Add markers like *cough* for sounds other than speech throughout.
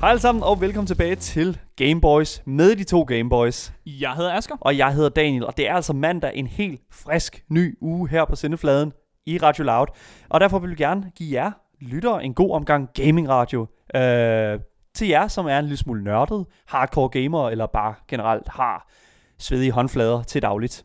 Hej alle sammen, og velkommen tilbage til Gameboys med de to Gameboys. Jeg hedder Asger. Og jeg hedder Daniel, og det er altså mandag en helt frisk ny uge her på sendefladen i Radio Loud. Og derfor vil vi gerne give jer lyttere en god omgang gaming radio. Øh, til jer, som er en lille smule nørdet, hardcore gamer, eller bare generelt har svedige håndflader til dagligt.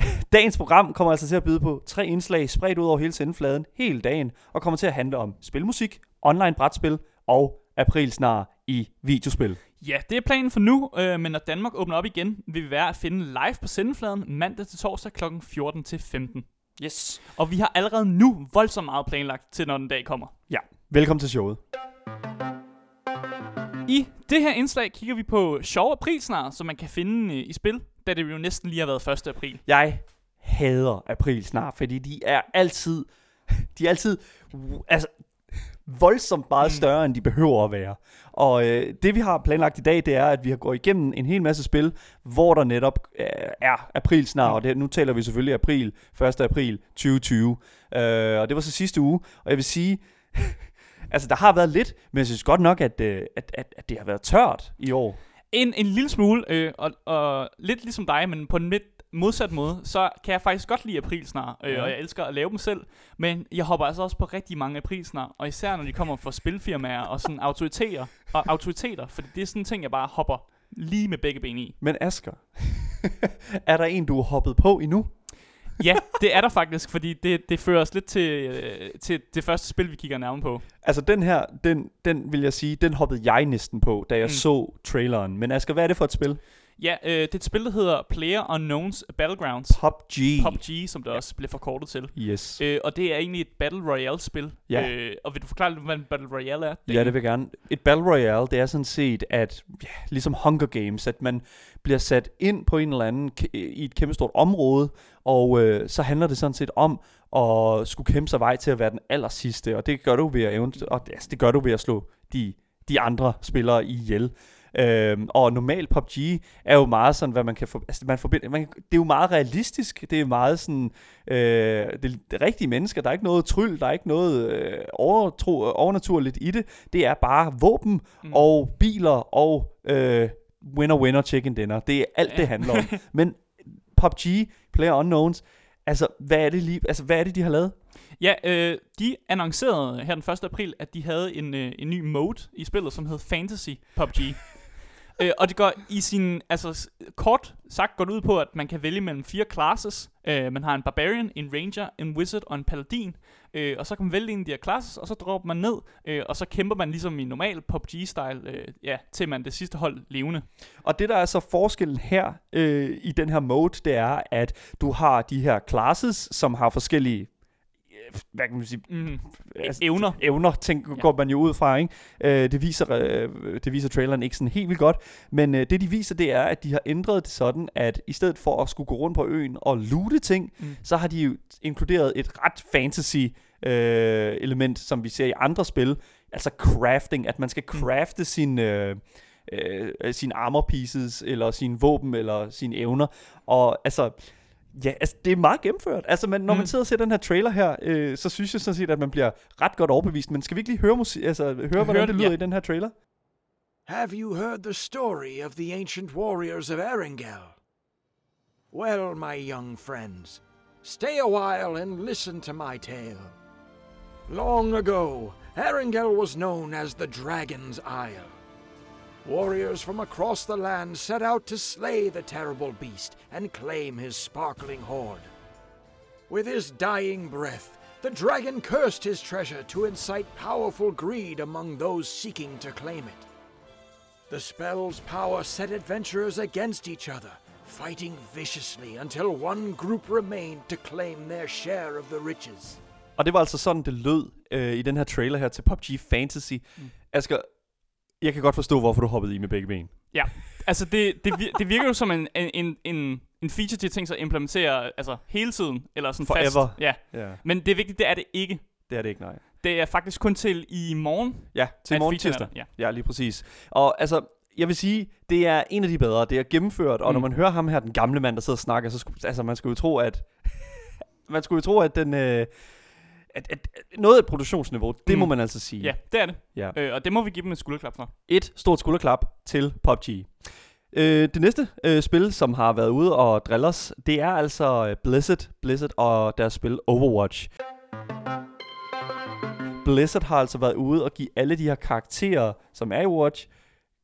*laughs* Dagens program kommer altså til at byde på tre indslag spredt ud over hele sendefladen hele dagen, og kommer til at handle om spilmusik, online brætspil og aprilsnar i videospil. Ja, det er planen for nu, øh, men når Danmark åbner op igen, vil vi være at finde live på sendefladen mandag til torsdag kl. 14 til 15. Yes. Og vi har allerede nu voldsomt meget planlagt til, når den dag kommer. Ja, velkommen til showet. I det her indslag kigger vi på sjove aprilsnar, som man kan finde øh, i spil, da det jo næsten lige har været 1. april. Jeg hader aprilsnar, fordi de er altid, de er altid, altså, voldsomt meget større, end de behøver at være. Og øh, det vi har planlagt i dag, det er, at vi har gået igennem en hel masse spil, hvor der netop øh, er aprilsnar, og det, nu taler vi selvfølgelig april, 1. april 2020. Øh, og det var så sidste uge, og jeg vil sige, *laughs* altså der har været lidt, men jeg synes godt nok, at, øh, at, at, at det har været tørt i år. En, en lille smule, øh, og, og lidt ligesom dig, men på en lidt modsat måde, så kan jeg faktisk godt lide aprilsnar, øh, Ja. og jeg elsker at lave dem selv, men jeg hopper altså også på rigtig mange aprilsnar, og især når de kommer fra spilfirmaer og sådan autoriteter, og autoriteter, for det er sådan en ting, jeg bare hopper lige med begge ben i. Men Asger, *laughs* er der en, du har hoppet på endnu? Ja, det er der faktisk, fordi det, det fører os lidt til, øh, til det første spil, vi kigger nærmere på. Altså den her, den, den vil jeg sige, den hoppede jeg næsten på, da jeg. Mm. så traileren. Men Asger, hvad er det for et spil? Ja, øh, det er et spil, der hedder Player Unknowns Battlegrounds. PUBG. PUBG, som det også blev forkortet til. Yes. Øh, og det er egentlig et Battle Royale-spil. Ja. Øh, og vil du forklare lidt, hvad en Battle Royale er? Ja, det vil jeg gerne. Et Battle Royale, det er sådan set, at ja, ligesom Hunger Games, at man bliver sat ind på en eller anden, ke- i et kæmpestort område, og øh, så handler det sådan set om at skulle kæmpe sig vej til at være den aller sidste, og det gør du ved at, event- og det, altså, det gør du ved at slå de, de andre spillere ihjel. Øhm, og normal PUBG er jo meget sådan, hvad man kan få, altså man forbinder, man, det er jo meget realistisk, det er meget sådan, øh, det, det er rigtige mennesker, der er ikke noget tryl, der er ikke noget øh, overtro, overnaturligt i det, det er bare våben mm. Og biler og øh, winner winner chicken dinner, det er alt det Ja. handler om. *laughs* Men PUBG, Player Unknowns, altså hvad er det lige, altså hvad er det de har lavet? Ja, øh, de annoncerede her den 1. april, at de havde en, øh, en ny mode i spillet, som hed Fantasy PUBG øh, og det går i sin, altså kort sagt går det ud på, at man kan vælge mellem fire classes. Øh, man har en Barbarian, en Ranger, en Wizard og en Paladin. Øh, og så kan man vælge en af de her classes, og så dropper man ned, øh, og så kæmper man ligesom i normal PUBG-style, øh, ja, til man det sidste hold levende. Og det der er så forskellen her øh, i den her mode, det er, at du har de her classes, som har forskellige, hvad kan man sige, Mm. Altså, evner. evner, tænk, ja. går man jo ud fra, ikke? Øh, det, viser, øh, det viser traileren ikke sådan helt vildt godt, men øh, det de viser, det er, at de har ændret det sådan, at i stedet for at skulle gå rundt på øen og loote ting, mm. Mm. så har de jo inkluderet et ret fantasy øh, element, som vi ser i andre spil, altså crafting, at man skal Mm. crafte sin... Øh, øh, sine armor pieces, eller sine våben, eller sine evner. Og altså, ja, altså, det er meget gennemført. Altså, men, når mm. man sidder og ser den her trailer her, øh, så synes jeg sådan set, at man bliver ret godt overbevist. Men skal vi ikke lige høre, musik, altså, høre hvordan Hør det det, lyder ja. i den her trailer? Have you heard the story of the ancient warriors of Erengel? Well, my young friends, stay a while and listen to my tale. Long ago, Erengel was known as the Dragon's Isle. Warriors from across the land set out to slay the terrible beast and claim his sparkling hoard. With his dying breath, the dragon cursed his treasure to incite powerful greed among those seeking to claim it. The spell's power set adventurers against each other, fighting viciously until one group remained to claim their share of the riches. Og det var altså sådan, det lød øh, i den her trailer her til PUBG Fantasy. Mm. Asger, jeg kan godt forstå, hvorfor du hoppede i med begge ben. Ja, altså det, det, vir- det virker jo som en, en, en, en feature, de har tænkt sig at implementere altså hele tiden, eller sådan Forever. fast. Ja, Ja, men det er vigtigt, det er det ikke. det er det ikke, nej. Det er faktisk kun til i morgen. Ja, til morgen tirsdag. Ja. Ja, lige præcis. Og altså, jeg vil sige, det er en af de bedre. Det er gennemført, og mm. når man hører ham her, den gamle mand, der sidder og snakker, så skulle, altså, man skulle jo tro, at *laughs* man skulle jo tro, at den, øh, at, at, at noget af produktionsniveau, det Mm. må man altså sige. Ja, det er det. Ja. Øh, og det må vi give dem et skulderklap for. Et stort skulderklap til PUBG. Øh, det næste øh, spil, som har været ude og drille os, det er altså øh, Blizzard, Blizzard og deres spil Overwatch. Blizzard har altså været ude og give alle de her karakterer, som er i Overwatch,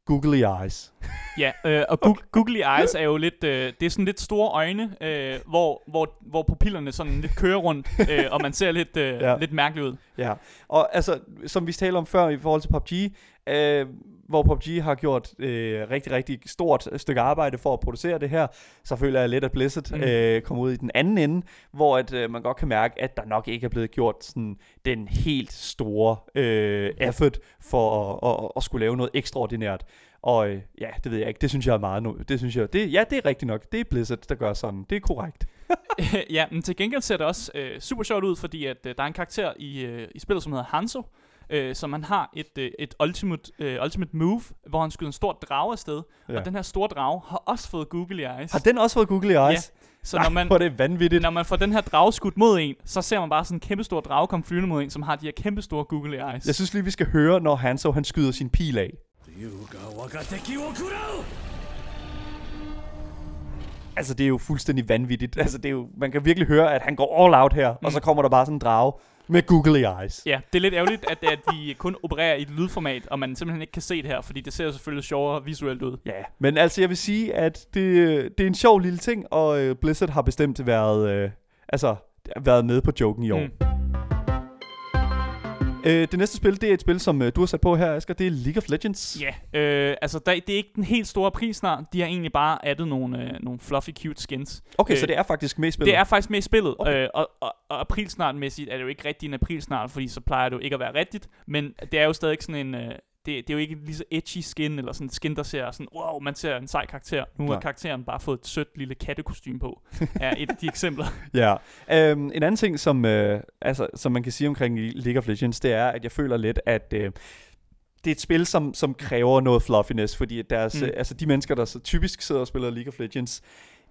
googly eyes. *laughs* Ja, øh, og Google, Googly Eyes er jo lidt, øh, det er sådan lidt store øjne, øh, hvor, hvor, hvor pupillerne sådan lidt kører rundt, *laughs* øh, og man ser lidt, øh, Ja. lidt mærkelig ud. Ja, og altså, som vi talte om før i forhold til PUBG, øh, hvor PUBG har gjort øh, rigtig, rigtig stort stykke arbejde for at producere det her, så føler jeg lidt, at Blizzard Mm. øh, kommer ud i den anden ende, hvor at, øh, man godt kan mærke, at der nok ikke er blevet gjort sådan, den helt store øh, effort for at, at, at skulle lave noget ekstraordinært. Og øh, ja, det ved jeg ikke. Det synes jeg er meget nu. Det synes jeg, det, ja, det er rigtigt nok. Det er Blizzard, der gør sådan. Det er korrekt. *laughs* ja, men til gengæld ser det også øh, super sjovt ud, fordi at, øh, der er en karakter i, øh, i spillet, som hedder Hanzo, øh, som han har et, øh, et ultimate, øh, ultimate move, hvor han skyder en stor drage afsted, Ja. ja. og den her store drage har også fået googly eyes. Har den også fået googly eyes? Så når man, Hvor det vanvittigt. når man får den her drage skudt mod en, så ser man bare sådan en kæmpe stor drage komme flyvende mod en, som har de her kæmpe store googly eyes. Jeg synes lige, vi skal høre, når Hanzo han skyder sin pil af. Altså, det er jo fuldstændig vanvittigt. Altså, det er jo, man kan virkelig høre, at han går all out her, mm. og så kommer der bare sådan en drage med googly eyes. Ja, det er lidt ærgerligt, at, at de kun opererer i et lydformat, og man simpelthen ikke kan se det her, fordi det ser selvfølgelig sjovere visuelt ud. Ja, men altså, jeg vil sige, at det, det er en sjov lille ting, og øh, Blizzard har bestemt været, øh, altså, været med på joken i år. Mm. Øh, det næste spil, det er et spil, som øh, du har sat på her, Asger. Det er League of Legends. Ja, øh, altså der, det er ikke den helt store pris snart. De har egentlig bare addet nogle, øh, nogle fluffy cute skins. Okay, Øh, så det er faktisk med i spillet. Det er faktisk med i spillet, okay. øh, og, og, og aprilsnartmæssigt er det jo ikke rigtig en aprilsnart, fordi så plejer det jo ikke at være rigtigt, men det er jo stadig sådan en, øh, det, det er jo ikke lige så edgy skin, eller sådan skin, der ser sådan, wow, man ser en sej karakter. Nu har karakteren bare fået et sødt lille kattekostym på, er et af de eksempler. *laughs* Ja. Øhm, en anden ting, som, øh, altså, som man kan sige omkring League of Legends, det er, at jeg føler lidt, at øh, det er et spil, som, som kræver noget fluffiness, fordi deres, mm. Mm. øh, altså, de mennesker, der så typisk sidder og spiller League of Legends,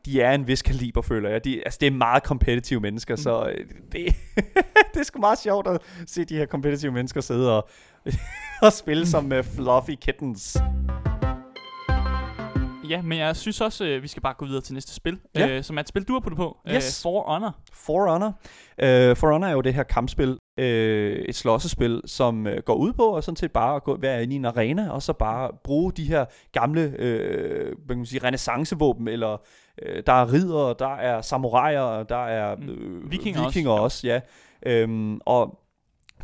de er en vis kaliber, føler jeg. De, altså, det er meget kompetitive mennesker, mm. så øh, det, *laughs* det er sgu meget sjovt at se de her kompetitive mennesker sidde og, *laughs* og spille som uh, fluffy kittens. Ja, men jeg synes også, øh, vi skal bare gå videre til næste spil, Ja. øh, som er et spil, du har puttet på. Yes. Øh, For Honor. For Honor. Uh, For Honor er jo det her kampspil, uh, et slåssespil, som uh, går ud på at sådan set bare at gå, være inde i en arena, og så bare bruge de her gamle, uh, hvad kan man sige, renaissancevåben, eller uh, der er ridere, der er samuraier, der er Mm. uh, Vikinger også, vikinger også, ja. Um, og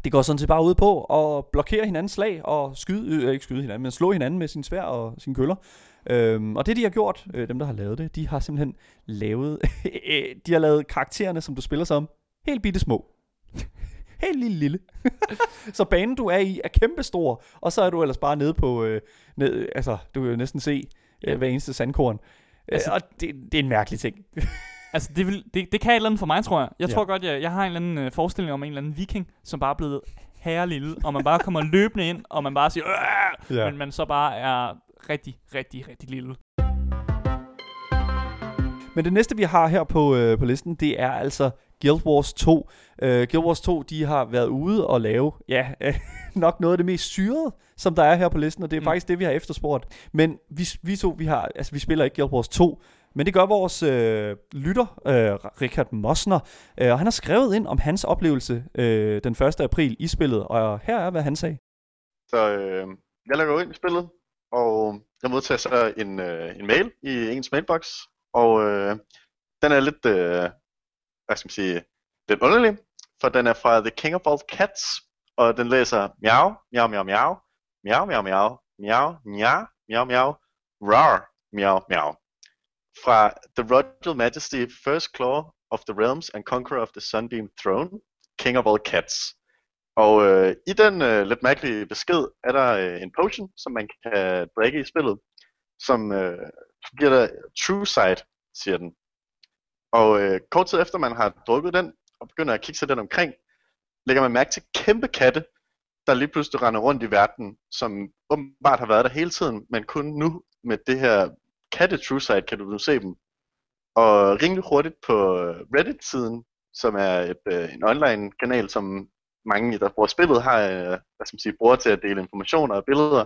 det går sådan set bare ud på at blokere hinandens slag og skyde, øh, ikke skyde hinanden, men slå hinanden med sin svær og sine køller. Øhm, og det de har gjort, øh, dem der har lavet det, de har simpelthen lavet, *laughs* de har lavet karaktererne, som du spiller som, helt bitte små. *laughs* helt lille lille. *laughs* så banen du er i er kæmpestor, og så er du ellers bare nede på, øh, ned, altså du kan jo næsten se Ja. øh, hver eneste sandkorn. Altså, Altså- og det, det er en mærkelig ting. Altså, det, vil, det, det kan et eller andet for mig, tror jeg. Jeg Ja. tror godt, jeg, jeg har en eller anden øh, forestilling om en eller anden viking, som bare er blevet herre lille, og man bare kommer løbende ind, og man bare siger, Åh! Ja. men man så bare er rigtig, rigtig, rigtig lille. Men det næste, vi har her på, øh, på listen, det er altså Guild Wars 2. Øh, Guild Wars 2, de har været ude og lave, ja, øh, *laughs* nok noget af det mest syrede, som der er her på listen, og det er. Mm. faktisk det, vi har efterspurgt. Men vi, vi to, vi har, altså vi spiller ikke Guild Wars 2, men det gør vores øh, lytter, øh, Richard Mosner, øh, og han har skrevet ind om hans oplevelse øh, den 1. april i spillet, og her er, hvad han sagde. Så øh, jeg logger ind i spillet, og jeg modtager så en, øh, en mail i ens mailbox, og øh, den er lidt, øh, hvad skal man sige, lidt underlig, for den er fra The King of All Cats, og den læser miau, miau, miau, miau, miau, miau, miau, miau, miau, miau, miau, rar, miau, miau. Fra The Royal Majesty, First Claw of the Realms and Conqueror of the Sunbeam Throne, King of All Cats. Og øh, i den øh, lidt mærkelige besked er der øh, en potion, som man kan drikke i spillet, som øh, giver dig true sight, siger den. Og øh, kort tid efter man har drukket den, og begynder at kigge sig den omkring, lægger man mærke til kæmpe katte, der lige pludselig render rundt i verden, som åbenbart har været der hele tiden, men kun nu med det her katte true sight kan du nu se dem. Og rimelig hurtigt på øh, Reddit-siden, som er et, øh, en online-kanal, som mange, der bruger spillet, har, øh, hvad skal man sige, bruger til at dele informationer og billeder.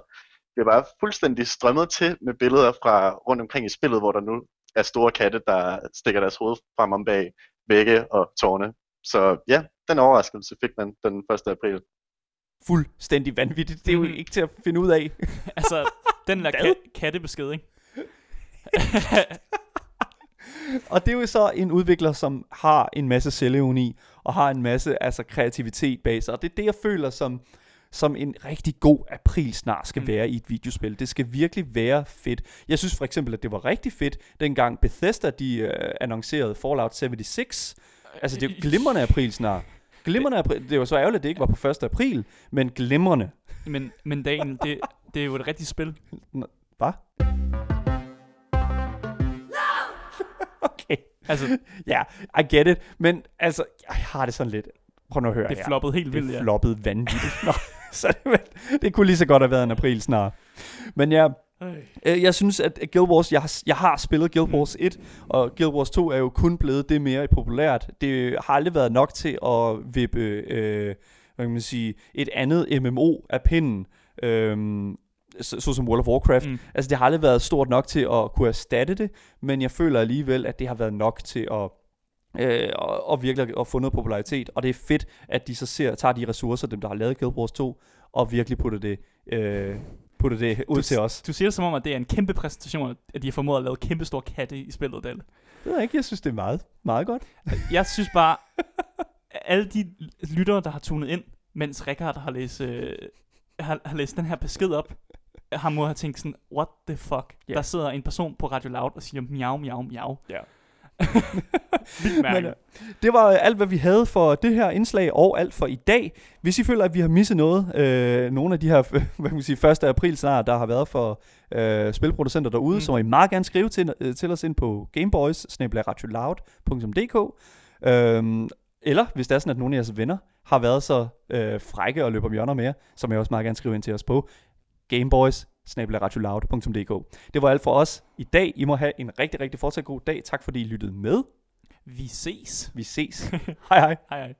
Det er bare fuldstændig strømmet til med billeder fra rundt omkring i spillet, hvor der nu er store katte, der stikker deres hoved frem om bag vægge og tårne. Så ja, den overraskelse fik man den 1. april. Fuldstændig vanvittigt. Det er jo Mhm. ikke til at finde ud af. *laughs* Altså, den der ka- kattebesked, ikke? Og det er jo så en udvikler, som har en masse selvevni, og har en masse altså, kreativitet bag sig. Og det er det, jeg føler som, som en rigtig god april snart skal Mm. være i et videospil. Det skal virkelig være fedt. Jeg synes for eksempel, at det var rigtig fedt, dengang Bethesda de øh, annoncerede Fallout 76. Altså, det er jo glimrende april snart. Glimrende april. Det jo så ærgerligt, at det ikke var på 1. april, men glimrende. Men, men Daniel, det, det er jo et rigtigt spil. Hvad? Altså, *laughs* Ja, I get it. Men altså, jeg har det sådan lidt. Prøv nu at høre det her. floppede helt vildt, Det ja. floppede vanvittigt. Nå, *laughs* så det, det kunne lige så godt have været en april snart. Men ja, øh, jeg synes, at Guild Wars, jeg har, jeg har spillet Guild Mm. Wars 1, og Guild Wars 2 er jo kun blevet det mere populært. Det har aldrig været nok til at vippe, øh, hvad kan man sige, et andet MMO af pinden. Øhm, så, så som World of Warcraft. Mm. Altså det har aldrig været stort nok til at kunne erstatte det, men jeg føler alligevel, at det har været nok til at, øh, og, og virkelig at få noget popularitet. Og det er fedt, at de så ser, tager de ressourcer, dem der har lavet Guild Wars 2, og virkelig putter det, øh, putter det ud Du- til os. Du siger det som om, at det er en kæmpe præstation, at de har formået at lave kæmpe store katte i spillet, Dale. Det ved jeg ikke, jeg synes, det er meget, meget godt. *laughs* Jeg synes bare, *laughs* alle de lyttere, der har tunet ind, mens Rikard har læst, øh, har, har læst den her besked op, har må have tænkt sådan, what the fuck? Ja. Der sidder en person på Radio Loud og siger miau, miau, miau. Ja. *laughs* Men, øh, det var alt, hvad vi havde for det her indslag, og alt for i dag. Hvis I føler, at vi har misset noget, øh, nogle af de her *laughs* hvad kan man sige, 1. april snart, der har været for øh, spilproducenter derude, Mm. mm. så må I meget gerne skrive til, øh, til os ind på gameboys øhm, Eller hvis det er sådan, at nogle af jeres venner har været så øh, frække og løber om hjørner med jer, så må I også meget gerne skrive ind til os på gameboys Det var alt for os i dag. I må have en rigtig, rigtig fortsat god dag. Tak fordi I lyttede med. Vi ses. Vi ses. hej hej. *laughs* Hej hej.